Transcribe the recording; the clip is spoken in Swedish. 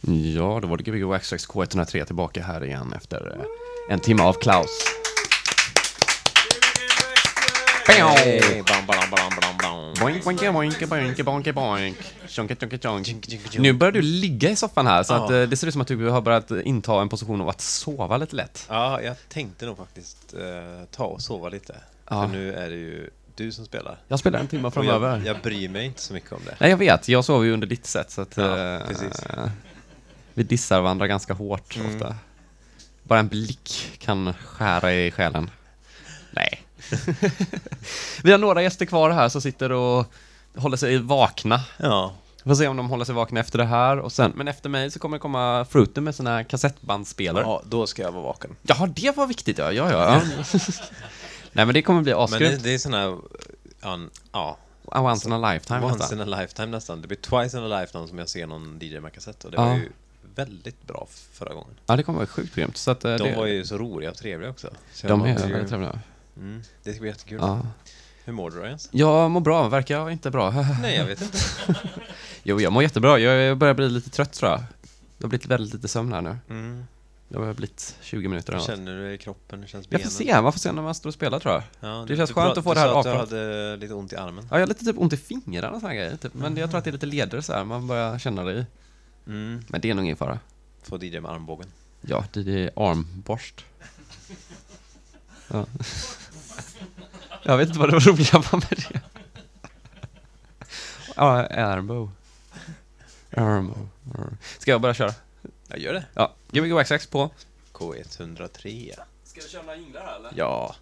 Ja, då var det Gbg Waxtrax K103 tillbaka här igen efter eh, en timme av Klaus. Hey, bam, bam, bam, bam, bam. Boink, boink, boink, boink, boink, boink. Tjonka, tjonka, tjonk. Nu börjar du ligga i soffan här, så att eh, det ser ut som att du har börjat inta en position av att sova lite lätt. Ja, jag tänkte nog faktiskt eh, ta och sova lite. Ja. För nu är det ju du som spelar. Jag spelar en timme Och framöver. jag, jag bryr mig inte så mycket om det. Nej, jag vet. Jag sover ju under ditt sätt, så att... Ja, eh, precis. Vi dissar varandra ganska hårt Mm. ofta. Bara en blick kan skära i själen. Nej. vi har några gäster kvar här som sitter och håller sig vakna. Ja, Vi får se om de håller sig vakna efter det här. Och sen, men efter mig så kommer det komma Fruiten med sina kassettbandspelare. Ja. då ska jag vara vaken. Jaha, det var viktigt ja. Ja, ja. Nej, men det kommer bli Men det, asgrymt. det är ja, ja, Once in a lifetime once nästan. in a lifetime nästan. Det blir twice in a lifetime som jag ser någon DJ med kassett och det Ja. var ju väldigt bra förra gången. Ja, det kommer vara sjukt grymt. Så att, eh, De det, var ju så roliga och trevliga också. Så de är ju- väldigt trevliga. Mm, det ska bli jättekul. Ja. Hur mår du då Jens? Jag mår bra, verkar jag inte bra? Nej, jag vet inte. jo, jag mår jättebra. Jag börjar bli lite trött tror jag. Det har blivit väldigt lite sömn här nu. Mm. Det har blivit 20 minuter Hur eller något. känner du i kroppen? Hur känns Jag benen? får se, man får se när man står och spelar tror jag. Ja, Det du- känns du skönt pra- att få du det här sa att du avklarat. hade lite ont i armen. Ja, jag har lite typ ont i fingrarna och såna grejer. Typ. Men jag tror att det är lite leder så här. man börjar känna det i. Mm. Men det är nog ingen fara. Få DJ med armbågen. Ja, det är armborst. Ja. Jag vet inte vad det var roliga var med det. Ja, armbow. Armbow. Ska jag börja köra? Jag gör det. Ja, Gbg på. K103. Ska du köra några jinglar här eller? Ja.